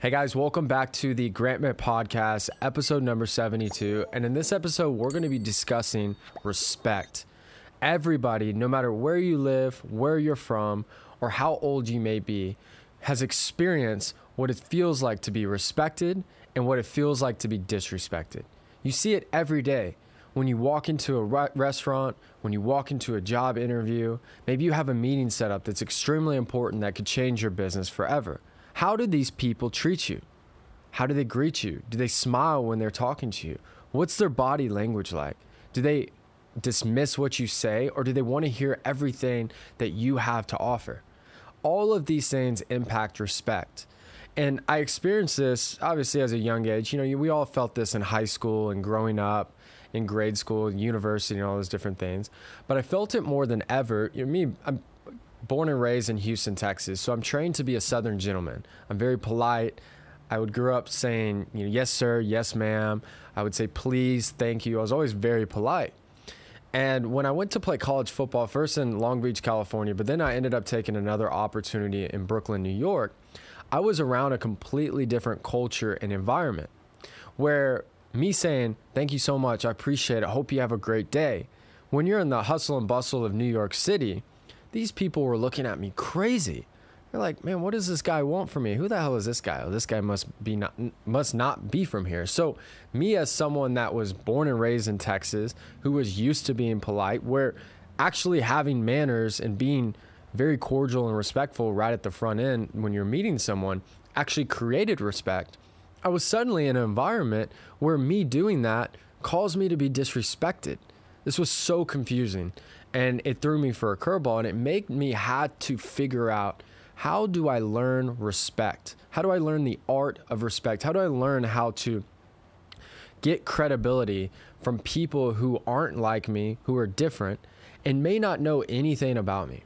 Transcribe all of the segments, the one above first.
Hey guys, welcome back to the Grant Podcast, episode number 72. And in this episode, we're going to be discussing respect. Everybody, no matter where you live, where you're from, or how old you may be, has experienced what it feels like to be respected and what it feels like to be disrespected. You see it every day when you walk into a re- restaurant, when you walk into a job interview, maybe you have a meeting set up that's extremely important that could change your business forever. How do these people treat you? How do they greet you? Do they smile when they're talking to you? What's their body language like? Do they dismiss what you say or do they want to hear everything that you have to offer? All of these things impact respect. And I experienced this obviously as a young age. You know, we all felt this in high school and growing up in grade school, university, and all those different things. But I felt it more than ever. You know, me, I'm born and raised in Houston, Texas, so I'm trained to be a Southern gentleman. I'm very polite. I would grow up saying, you know, yes, sir, yes, ma'am. I would say please, thank you. I was always very polite. And when I went to play college football, first in Long Beach, California, but then I ended up taking another opportunity in Brooklyn, New York, I was around a completely different culture and environment where me saying, Thank you so much, I appreciate it, I hope you have a great day. When you're in the hustle and bustle of New York City, these people were looking at me crazy. They're like, man, what does this guy want from me? Who the hell is this guy? Oh, this guy must be not must not be from here. So, me as someone that was born and raised in Texas, who was used to being polite, where actually having manners and being very cordial and respectful right at the front end when you're meeting someone actually created respect. I was suddenly in an environment where me doing that caused me to be disrespected. This was so confusing and it threw me for a curveball and it made me had to figure out how do I learn respect? How do I learn the art of respect? How do I learn how to get credibility from people who aren't like me, who are different, and may not know anything about me?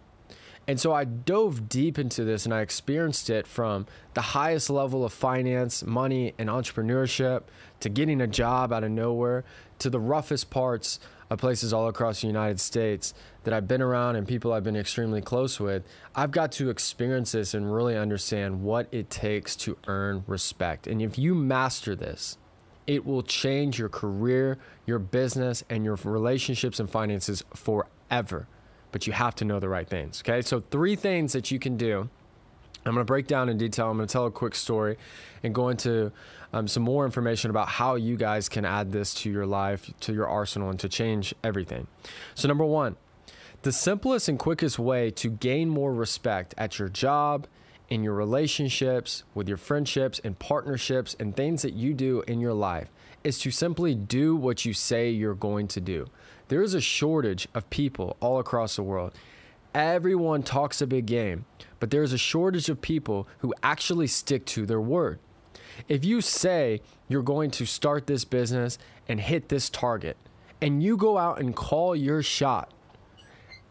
And so I dove deep into this and I experienced it from the highest level of finance, money, and entrepreneurship to getting a job out of nowhere to the roughest parts of places all across the United States that I've been around and people I've been extremely close with. I've got to experience this and really understand what it takes to earn respect. And if you master this, it will change your career, your business, and your relationships and finances forever but you have to know the right things. Okay, so three things that you can do. I'm going to break down in detail. I'm going to tell a quick story and go into um, some more information about how you guys can add this to your life, to your arsenal, and to change everything. So, number one, the simplest and quickest way to gain more respect at your job, in your relationships, with your friendships and partnerships, and things that you do in your life is to simply do what you say you're going to do. There is a shortage of people all across the world. Everyone talks a big game, but there is a shortage of people who actually stick to their word. If you say you're going to start this business and hit this target, and you go out and call your shot,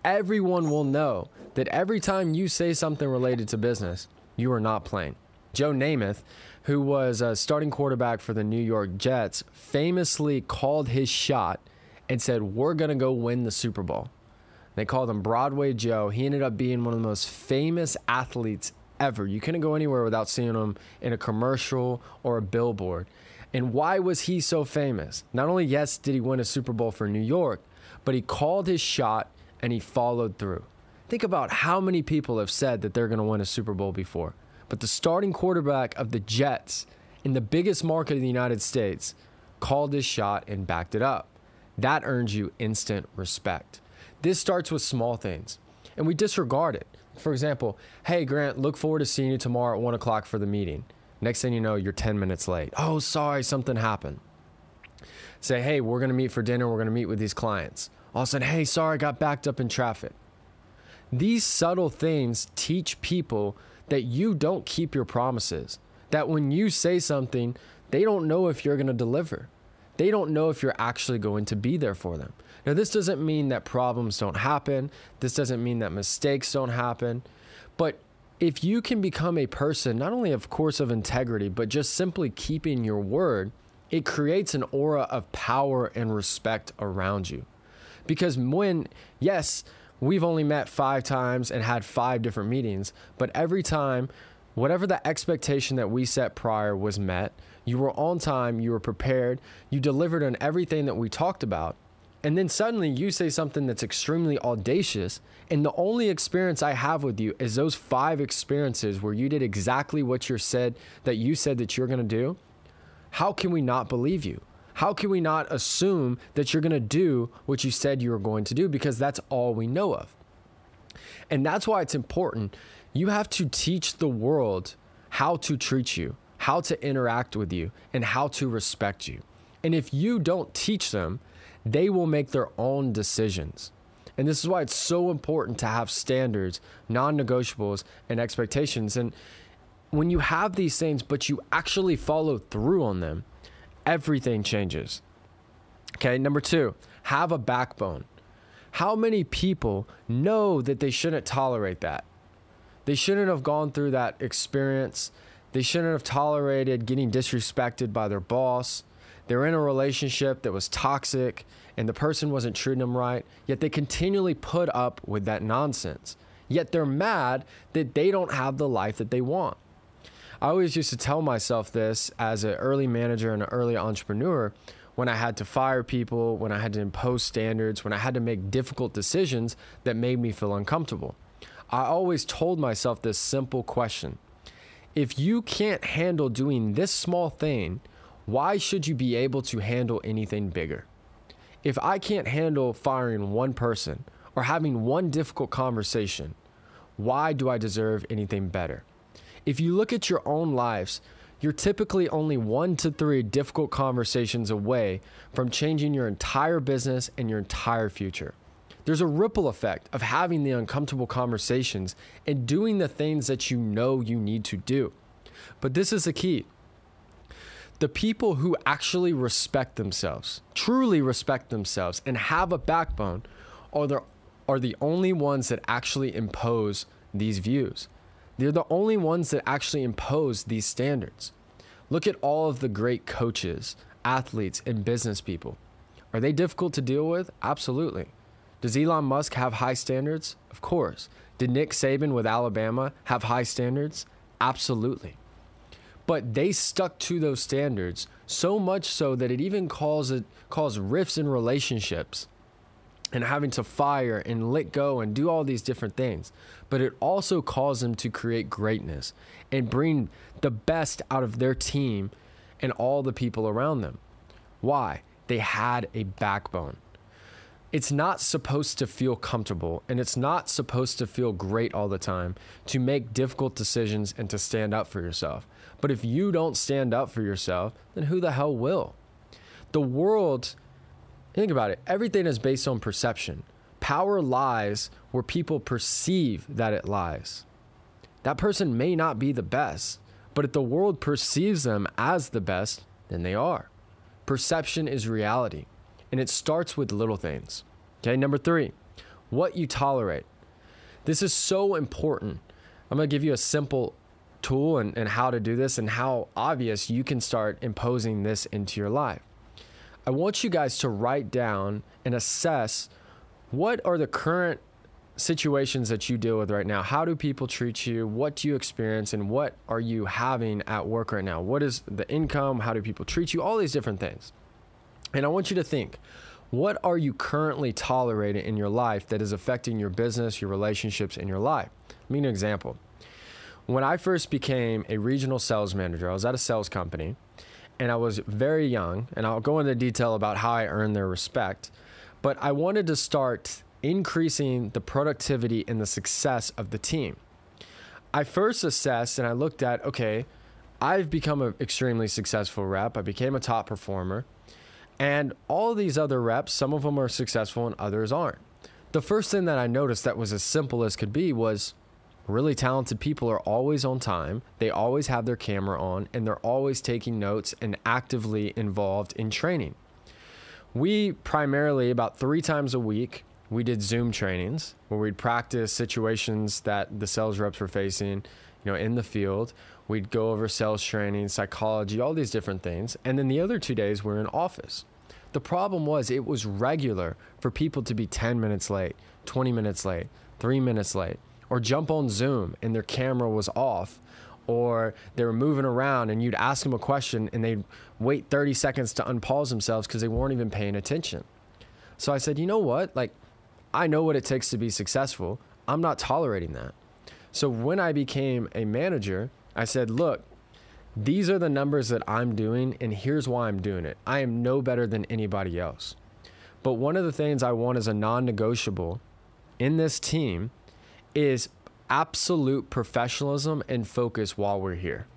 everyone will know that every time you say something related to business, you are not playing. Joe Namath, who was a starting quarterback for the New York Jets, famously called his shot and said, We're going to go win the Super Bowl. They called him Broadway Joe. He ended up being one of the most famous athletes ever. You couldn't go anywhere without seeing him in a commercial or a billboard. And why was he so famous? Not only, yes, did he win a Super Bowl for New York, but he called his shot and he followed through. Think about how many people have said that they're going to win a Super Bowl before. But the starting quarterback of the Jets in the biggest market in the United States called his shot and backed it up. That earns you instant respect. This starts with small things, and we disregard it. For example, hey, Grant, look forward to seeing you tomorrow at one o'clock for the meeting. Next thing you know, you're 10 minutes late. Oh, sorry, something happened. Say, hey, we're gonna meet for dinner, we're gonna meet with these clients. All of a sudden, hey, sorry, I got backed up in traffic. These subtle things teach people that you don't keep your promises that when you say something, they don't know if you're going to deliver. They don't know if you're actually going to be there for them. Now, this doesn't mean that problems don't happen. This doesn't mean that mistakes don't happen. But if you can become a person, not only, of course, of integrity, but just simply keeping your word, it creates an aura of power and respect around you. Because when, yes, we've only met five times and had five different meetings, but every time, whatever the expectation that we set prior was met, you were on time, you were prepared, you delivered on everything that we talked about. And then suddenly you say something that's extremely audacious. And the only experience I have with you is those five experiences where you did exactly what you said that you said that you're going to do. How can we not believe you? How can we not assume that you're going to do what you said you were going to do? Because that's all we know of. And that's why it's important. You have to teach the world how to treat you, how to interact with you, and how to respect you. And if you don't teach them, they will make their own decisions. And this is why it's so important to have standards, non negotiables, and expectations. And when you have these things, but you actually follow through on them, everything changes. Okay, number two, have a backbone. How many people know that they shouldn't tolerate that? They shouldn't have gone through that experience. They shouldn't have tolerated getting disrespected by their boss. They're in a relationship that was toxic and the person wasn't treating them right, yet they continually put up with that nonsense. Yet they're mad that they don't have the life that they want. I always used to tell myself this as an early manager and an early entrepreneur when I had to fire people, when I had to impose standards, when I had to make difficult decisions that made me feel uncomfortable. I always told myself this simple question If you can't handle doing this small thing, why should you be able to handle anything bigger? If I can't handle firing one person or having one difficult conversation, why do I deserve anything better? If you look at your own lives, you're typically only one to three difficult conversations away from changing your entire business and your entire future. There's a ripple effect of having the uncomfortable conversations and doing the things that you know you need to do. But this is the key the people who actually respect themselves, truly respect themselves, and have a backbone are the, are the only ones that actually impose these views. They're the only ones that actually impose these standards. Look at all of the great coaches, athletes, and business people. Are they difficult to deal with? Absolutely. Does Elon Musk have high standards? Of course. Did Nick Saban with Alabama have high standards? Absolutely. But they stuck to those standards so much so that it even caused, caused rifts in relationships and having to fire and let go and do all these different things. But it also caused them to create greatness and bring the best out of their team and all the people around them. Why? They had a backbone. It's not supposed to feel comfortable and it's not supposed to feel great all the time to make difficult decisions and to stand up for yourself. But if you don't stand up for yourself, then who the hell will? The world Think about it. Everything is based on perception. Power lies where people perceive that it lies. That person may not be the best, but if the world perceives them as the best, then they are. Perception is reality, and it starts with little things. Okay, number three, what you tolerate. This is so important. I'm gonna give you a simple tool and, and how to do this and how obvious you can start imposing this into your life. I want you guys to write down and assess what are the current situations that you deal with right now. How do people treat you? What do you experience? And what are you having at work right now? What is the income? How do people treat you? All these different things. And I want you to think what are you currently tolerating in your life that is affecting your business, your relationships, and your life? Let me an example. When I first became a regional sales manager, I was at a sales company and I was very young, and I'll go into detail about how I earned their respect, but I wanted to start increasing the productivity and the success of the team. I first assessed and I looked at okay, I've become an extremely successful rep, I became a top performer, and all these other reps, some of them are successful and others aren't. The first thing that I noticed that was as simple as could be was really talented people are always on time, they always have their camera on, and they're always taking notes and actively involved in training. We primarily, about three times a week, we did Zoom trainings where we'd practice situations that the sales reps were facing, you know, in the field. We'd go over sales training, psychology, all these different things. And then the other two days we're in office. The problem was it was regular for people to be 10 minutes late, 20 minutes late, three minutes late, or jump on Zoom and their camera was off, or they were moving around and you'd ask them a question and they'd wait 30 seconds to unpause themselves because they weren't even paying attention. So I said, you know what? Like, I know what it takes to be successful. I'm not tolerating that. So when I became a manager, I said, look, these are the numbers that I'm doing, and here's why I'm doing it. I am no better than anybody else. But one of the things I want as a non negotiable in this team is absolute professionalism and focus while we're here.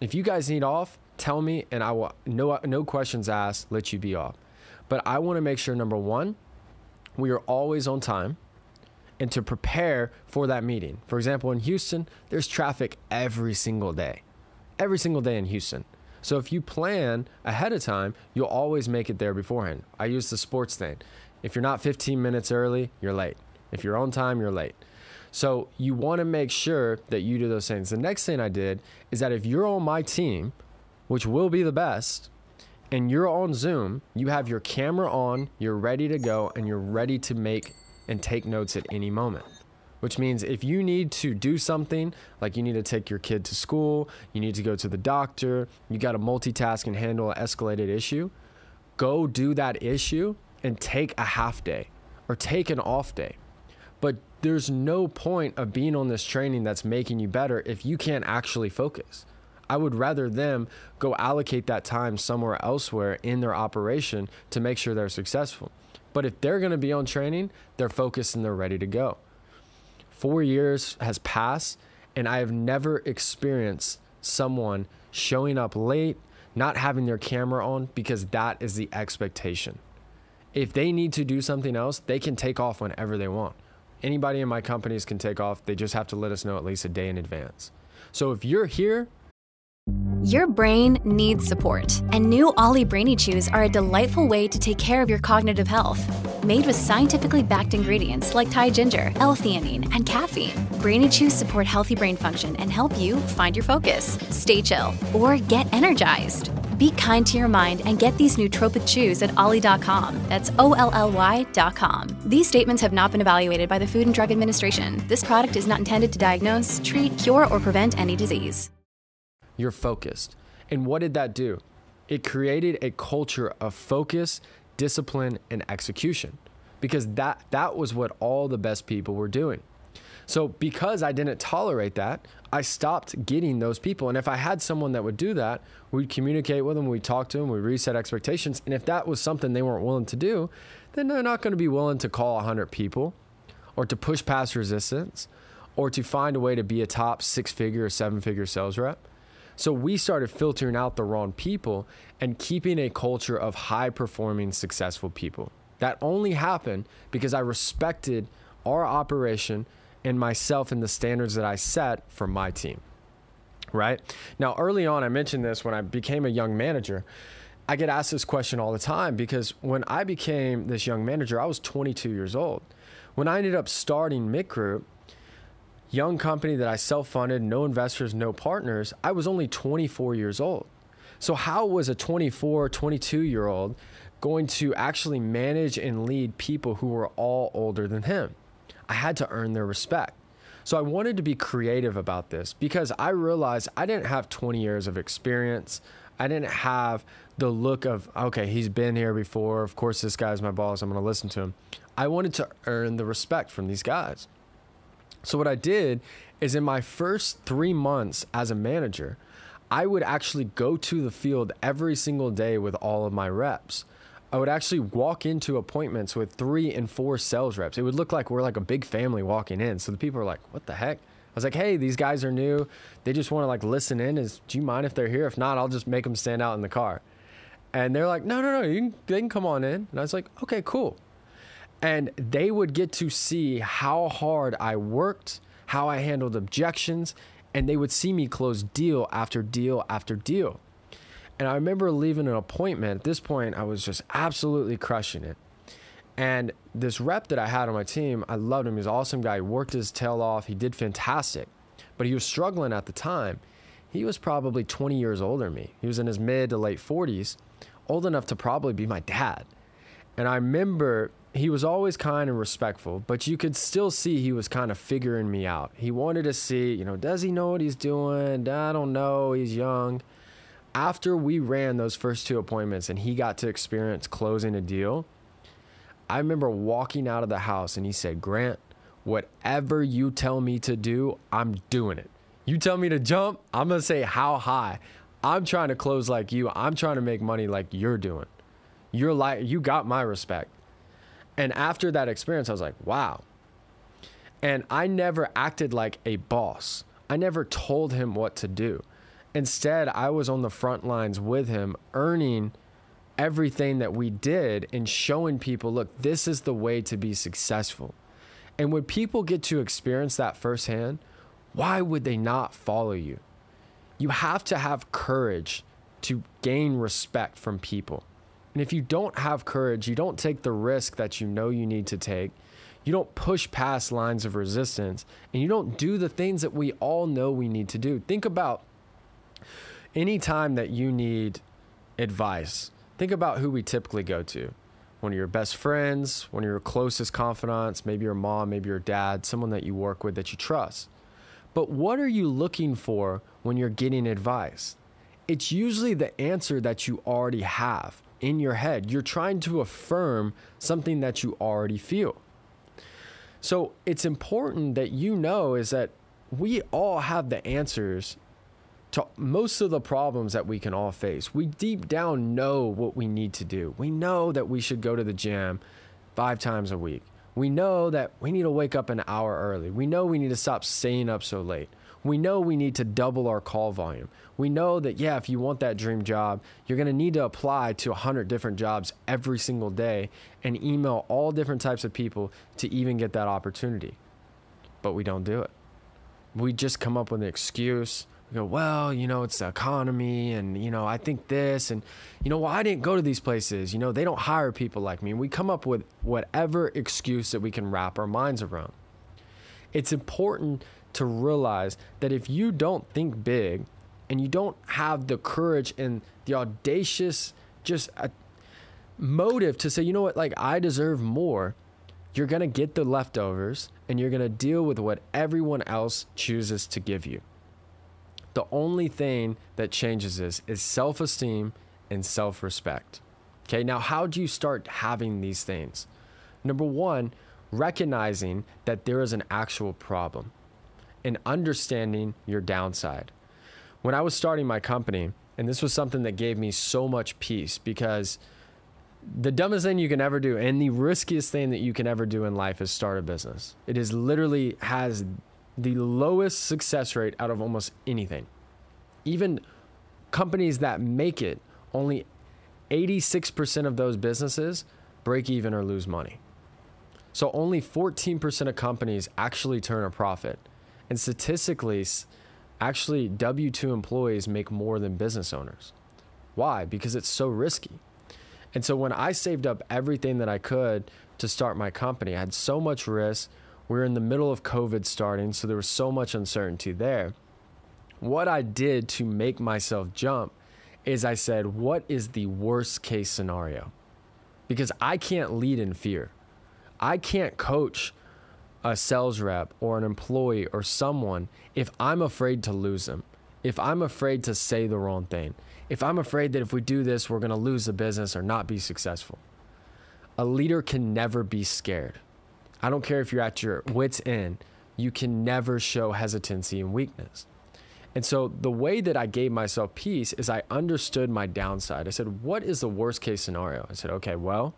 If you guys need off, tell me, and I will, no, no questions asked, let you be off. But I want to make sure number one, we are always on time and to prepare for that meeting. For example, in Houston, there's traffic every single day, every single day in Houston. So if you plan ahead of time, you'll always make it there beforehand. I use the sports thing. If you're not 15 minutes early, you're late. If you're on time, you're late. So you want to make sure that you do those things. The next thing I did is that if you're on my team, which will be the best, and you're on Zoom, you have your camera on, you're ready to go, and you're ready to make and take notes at any moment. Which means if you need to do something, like you need to take your kid to school, you need to go to the doctor, you got to multitask and handle an escalated issue, go do that issue and take a half day or take an off day. But there's no point of being on this training that's making you better if you can't actually focus. I would rather them go allocate that time somewhere elsewhere in their operation to make sure they're successful. But if they're going to be on training, they're focused and they're ready to go. Four years has passed, and I have never experienced someone showing up late, not having their camera on, because that is the expectation. If they need to do something else, they can take off whenever they want. Anybody in my companies can take off. They just have to let us know at least a day in advance. So if you're here your brain needs support, and new OLLY Brainy Chews are a delightful way to take care of your cognitive health. Made with scientifically backed ingredients like Thai ginger, L-theanine, and caffeine, Brainy Chews support healthy brain function and help you find your focus, stay chill, or get energized. Be kind to your mind and get these nootropic chews at olly.com. That's O L L Y.com. These statements have not been evaluated by the Food and Drug Administration. This product is not intended to diagnose, treat, cure, or prevent any disease you're focused. And what did that do? It created a culture of focus, discipline, and execution because that, that was what all the best people were doing. So, because I didn't tolerate that, I stopped getting those people. And if I had someone that would do that, we'd communicate with them, we'd talk to them, we'd reset expectations. And if that was something they weren't willing to do, then they're not going to be willing to call 100 people or to push past resistance or to find a way to be a top six figure or seven figure sales rep. So we started filtering out the wrong people and keeping a culture of high performing, successful people. That only happened because I respected our operation and myself and the standards that I set for my team. Right? Now, early on, I mentioned this when I became a young manager. I get asked this question all the time because when I became this young manager, I was 22 years old. When I ended up starting Mitt Group, young company that I self funded, no investors, no partners, I was only 24 years old. So, how was a 24, 22 year old going to actually manage and lead people who were all older than him? I had to earn their respect. So, I wanted to be creative about this because I realized I didn't have 20 years of experience. I didn't have the look of, okay, he's been here before. Of course, this guy's my boss. I'm going to listen to him. I wanted to earn the respect from these guys. So what I did is in my first three months as a manager, I would actually go to the field every single day with all of my reps. I would actually walk into appointments with three and four sales reps. It would look like we're like a big family walking in. So the people are like, what the heck? I was like, hey, these guys are new. They just want to like listen in. Is do you mind if they're here? If not, I'll just make them stand out in the car. And they're like, no, no, no, you can, they can come on in. And I was like, okay, cool and they would get to see how hard I worked, how I handled objections, and they would see me close deal after deal after deal. And I remember leaving an appointment. At this point, I was just absolutely crushing it. And this rep that I had on my team, I loved him. He's an awesome guy. He worked his tail off. He did fantastic. But he was struggling at the time. He was probably 20 years older than me. He was in his mid to late 40s, old enough to probably be my dad. And I remember he was always kind and respectful, but you could still see he was kind of figuring me out. He wanted to see, you know, does he know what he's doing? I don't know. He's young. After we ran those first two appointments and he got to experience closing a deal, I remember walking out of the house and he said, Grant, whatever you tell me to do, I'm doing it. You tell me to jump, I'm going to say how high. I'm trying to close like you. I'm trying to make money like you're doing. You're like you got my respect. And after that experience, I was like, wow. And I never acted like a boss. I never told him what to do. Instead, I was on the front lines with him, earning everything that we did and showing people, look, this is the way to be successful. And when people get to experience that firsthand, why would they not follow you? You have to have courage to gain respect from people. And if you don't have courage, you don't take the risk that you know you need to take, you don't push past lines of resistance, and you don't do the things that we all know we need to do. Think about any time that you need advice, think about who we typically go to. One of your best friends, one of your closest confidants, maybe your mom, maybe your dad, someone that you work with that you trust. But what are you looking for when you're getting advice? It's usually the answer that you already have in your head. You're trying to affirm something that you already feel. So it's important that you know is that we all have the answers to most of the problems that we can all face. We deep down know what we need to do. We know that we should go to the gym five times a week. We know that we need to wake up an hour early. We know we need to stop staying up so late. We know we need to double our call volume. We know that, yeah, if you want that dream job, you're going to need to apply to 100 different jobs every single day and email all different types of people to even get that opportunity. But we don't do it. We just come up with an excuse. Go, well, you know, it's the economy, and, you know, I think this, and, you know, well, I didn't go to these places. You know, they don't hire people like me. And We come up with whatever excuse that we can wrap our minds around. It's important to realize that if you don't think big and you don't have the courage and the audacious just a motive to say, you know what, like I deserve more, you're going to get the leftovers and you're going to deal with what everyone else chooses to give you. The only thing that changes this is self esteem and self respect. Okay, now how do you start having these things? Number one, recognizing that there is an actual problem and understanding your downside. When I was starting my company, and this was something that gave me so much peace because the dumbest thing you can ever do and the riskiest thing that you can ever do in life is start a business. It is literally has the lowest success rate out of almost anything. Even companies that make it, only 86% of those businesses break even or lose money. So only 14% of companies actually turn a profit. And statistically, actually, W 2 employees make more than business owners. Why? Because it's so risky. And so when I saved up everything that I could to start my company, I had so much risk. We were in the middle of COVID starting, so there was so much uncertainty there. What I did to make myself jump is I said, What is the worst case scenario? Because I can't lead in fear. I can't coach a sales rep or an employee or someone if I'm afraid to lose them, if I'm afraid to say the wrong thing, if I'm afraid that if we do this, we're going to lose the business or not be successful. A leader can never be scared. I don't care if you're at your wits' end, you can never show hesitancy and weakness. And so the way that I gave myself peace is I understood my downside. I said, What is the worst case scenario? I said, Okay, well,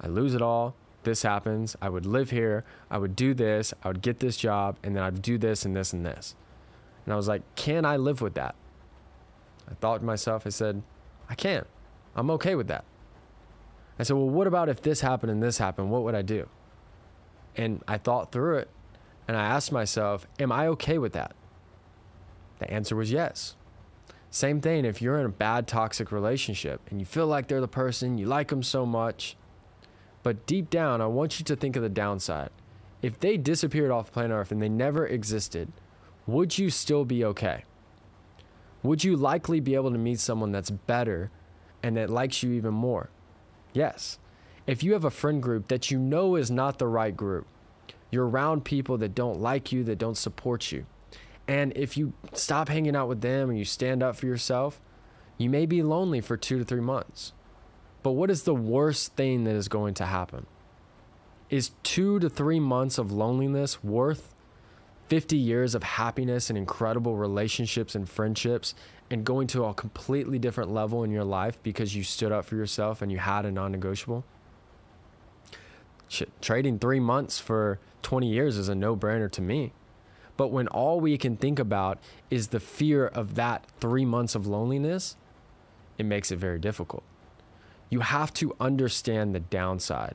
I lose it all this happens, I would live here, I would do this, I would get this job, and then I'd do this and this and this. And I was like, can I live with that? I thought to myself, I said, I can't. I'm okay with that. I said, well, what about if this happened and this happened? What would I do? And I thought through it. And I asked myself, am I okay with that? The answer was yes. Same thing if you're in a bad toxic relationship and you feel like they're the person, you like them so much. But deep down, I want you to think of the downside. If they disappeared off planet Earth and they never existed, would you still be okay? Would you likely be able to meet someone that's better and that likes you even more? Yes. If you have a friend group that you know is not the right group, you're around people that don't like you, that don't support you. And if you stop hanging out with them and you stand up for yourself, you may be lonely for two to three months. But what is the worst thing that is going to happen? Is two to three months of loneliness worth 50 years of happiness and incredible relationships and friendships and going to a completely different level in your life because you stood up for yourself and you had a non negotiable? Trading three months for 20 years is a no brainer to me. But when all we can think about is the fear of that three months of loneliness, it makes it very difficult. You have to understand the downside.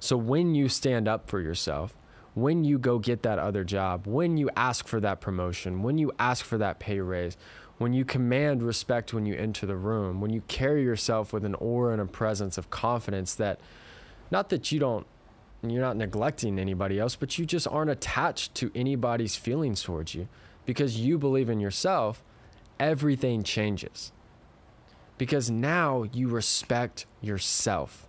So when you stand up for yourself, when you go get that other job, when you ask for that promotion, when you ask for that pay raise, when you command respect when you enter the room, when you carry yourself with an aura and a presence of confidence that not that you don't you're not neglecting anybody else, but you just aren't attached to anybody's feelings towards you because you believe in yourself, everything changes. Because now you respect yourself.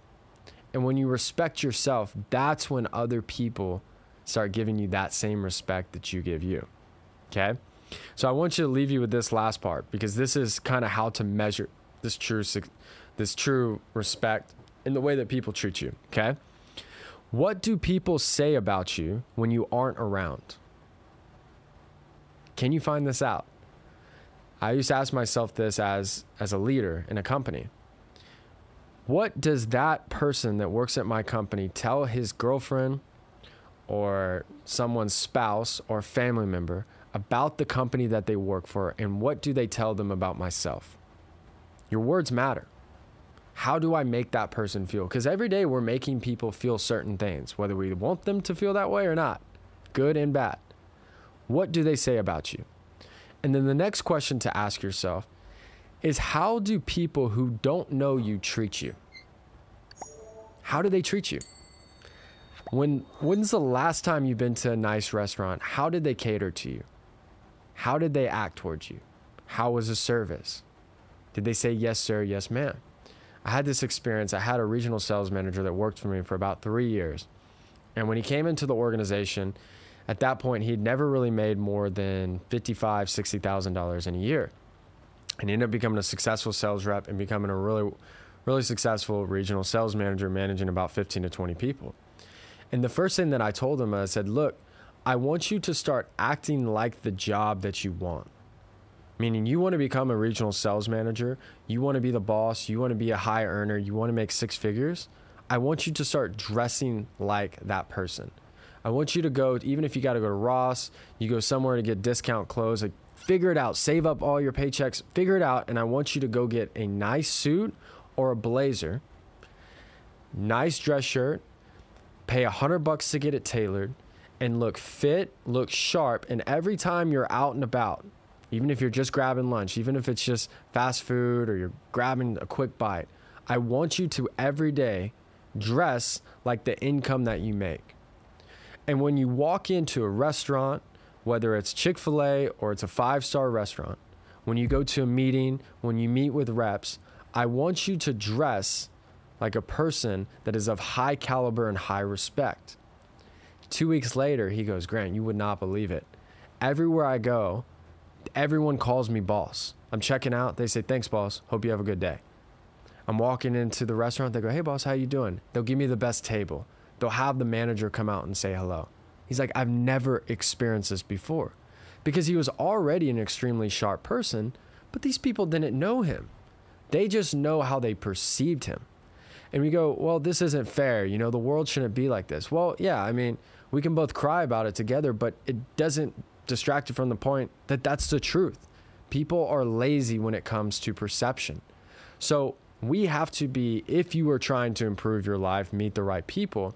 And when you respect yourself, that's when other people start giving you that same respect that you give you. Okay? So I want you to leave you with this last part because this is kind of how to measure this true this true respect in the way that people treat you, okay? What do people say about you when you aren't around? Can you find this out? I used to ask myself this as as a leader in a company. What does that person that works at my company tell his girlfriend or someone's spouse or family member about the company that they work for and what do they tell them about myself? Your words matter how do I make that person feel? Because every day we're making people feel certain things, whether we want them to feel that way or not, good and bad. What do they say about you? And then the next question to ask yourself is how do people who don't know you treat you? How do they treat you? When when's the last time you've been to a nice restaurant? How did they cater to you? How did they act towards you? How was the service? Did they say yes sir, yes ma'am? I had this experience. I had a regional sales manager that worked for me for about three years. And when he came into the organization, at that point, he'd never really made more than fifty-five, sixty thousand dollars in a year. And he ended up becoming a successful sales rep and becoming a really, really successful regional sales manager, managing about 15 to 20 people. And the first thing that I told him, I said, Look, I want you to start acting like the job that you want meaning you want to become a regional sales manager, you want to be the boss, you want to be a high earner, you want to make six figures, I want you to start dressing like that person. I want you to go, even if you got to go to Ross, you go somewhere to get discount clothes, like figure it out, save up all your paychecks, figure it out, and I want you to go get a nice suit or a blazer, nice dress shirt, pay a hundred bucks to get it tailored, and look fit, look sharp, and every time you're out and about, even if you're just grabbing lunch, even if it's just fast food or you're grabbing a quick bite, I want you to every day dress like the income that you make. And when you walk into a restaurant, whether it's Chick fil A or it's a five star restaurant, when you go to a meeting, when you meet with reps, I want you to dress like a person that is of high caliber and high respect. Two weeks later, he goes, Grant, you would not believe it. Everywhere I go, everyone calls me boss. I'm checking out. They say, thanks, boss. Hope you have a good day. I'm walking into the restaurant. They go, hey, boss, how you doing? They'll give me the best table. They'll have the manager come out and say hello. He's like, I've never experienced this before because he was already an extremely sharp person, but these people didn't know him. They just know how they perceived him. And we go, well, this isn't fair. You know, the world shouldn't be like this. Well, yeah, I mean, we can both cry about it together, but it doesn't distracted from the point that that's the truth. People are lazy when it comes to perception. So we have to be, if you are trying to improve your life, meet the right people,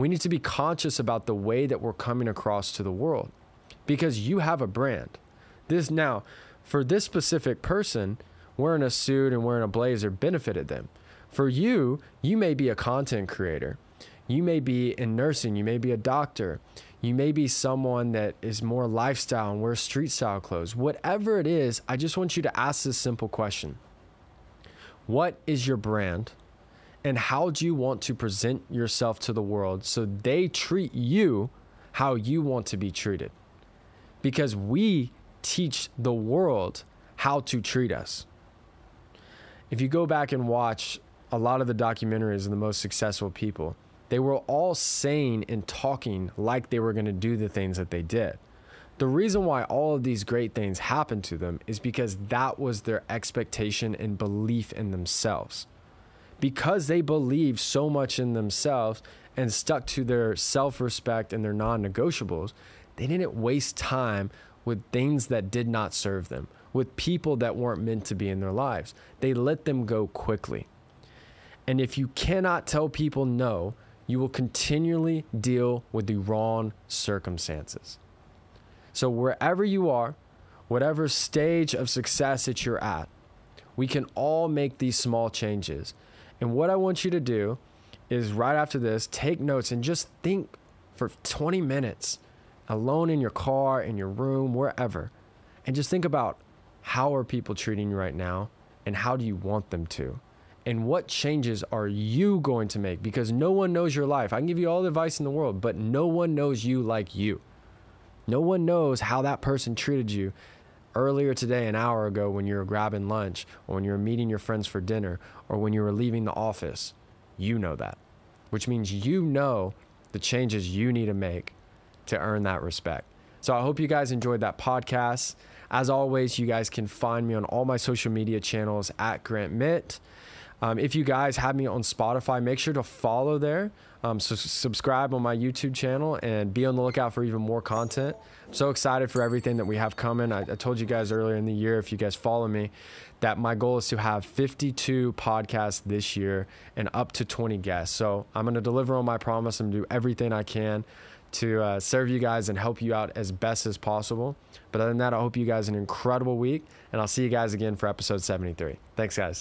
We need to be conscious about the way that we're coming across to the world because you have a brand. This now, for this specific person, wearing a suit and wearing a blazer benefited them. For you, you may be a content creator. You may be in nursing, you may be a doctor, you may be someone that is more lifestyle and wears street style clothes. Whatever it is, I just want you to ask this simple question What is your brand? And how do you want to present yourself to the world so they treat you how you want to be treated? Because we teach the world how to treat us. If you go back and watch a lot of the documentaries of the most successful people, they were all saying and talking like they were going to do the things that they did. The reason why all of these great things happened to them is because that was their expectation and belief in themselves. Because they believed so much in themselves and stuck to their self respect and their non negotiables, they didn't waste time with things that did not serve them, with people that weren't meant to be in their lives. They let them go quickly. And if you cannot tell people no, you will continually deal with the wrong circumstances. So, wherever you are, whatever stage of success that you're at, we can all make these small changes. And what I want you to do is right after this, take notes and just think for 20 minutes alone in your car, in your room, wherever. And just think about how are people treating you right now and how do you want them to? And what changes are you going to make? Because no one knows your life. I can give you all the advice in the world, but no one knows you like you. No one knows how that person treated you earlier today, an hour ago, when you were grabbing lunch, or when you were meeting your friends for dinner, or when you were leaving the office. You know that, which means you know the changes you need to make to earn that respect. So I hope you guys enjoyed that podcast. As always, you guys can find me on all my social media channels at Grant Mitt. Um, if you guys have me on Spotify, make sure to follow there. Um, so subscribe on my YouTube channel and be on the lookout for even more content. I'm so excited for everything that we have coming. I, I told you guys earlier in the year, if you guys follow me, that my goal is to have 52 podcasts this year and up to 20 guests. So I'm going to deliver on my promise and do everything I can to uh, serve you guys and help you out as best as possible. But other than that, I hope you guys an incredible week, and I'll see you guys again for episode 73. Thanks, guys.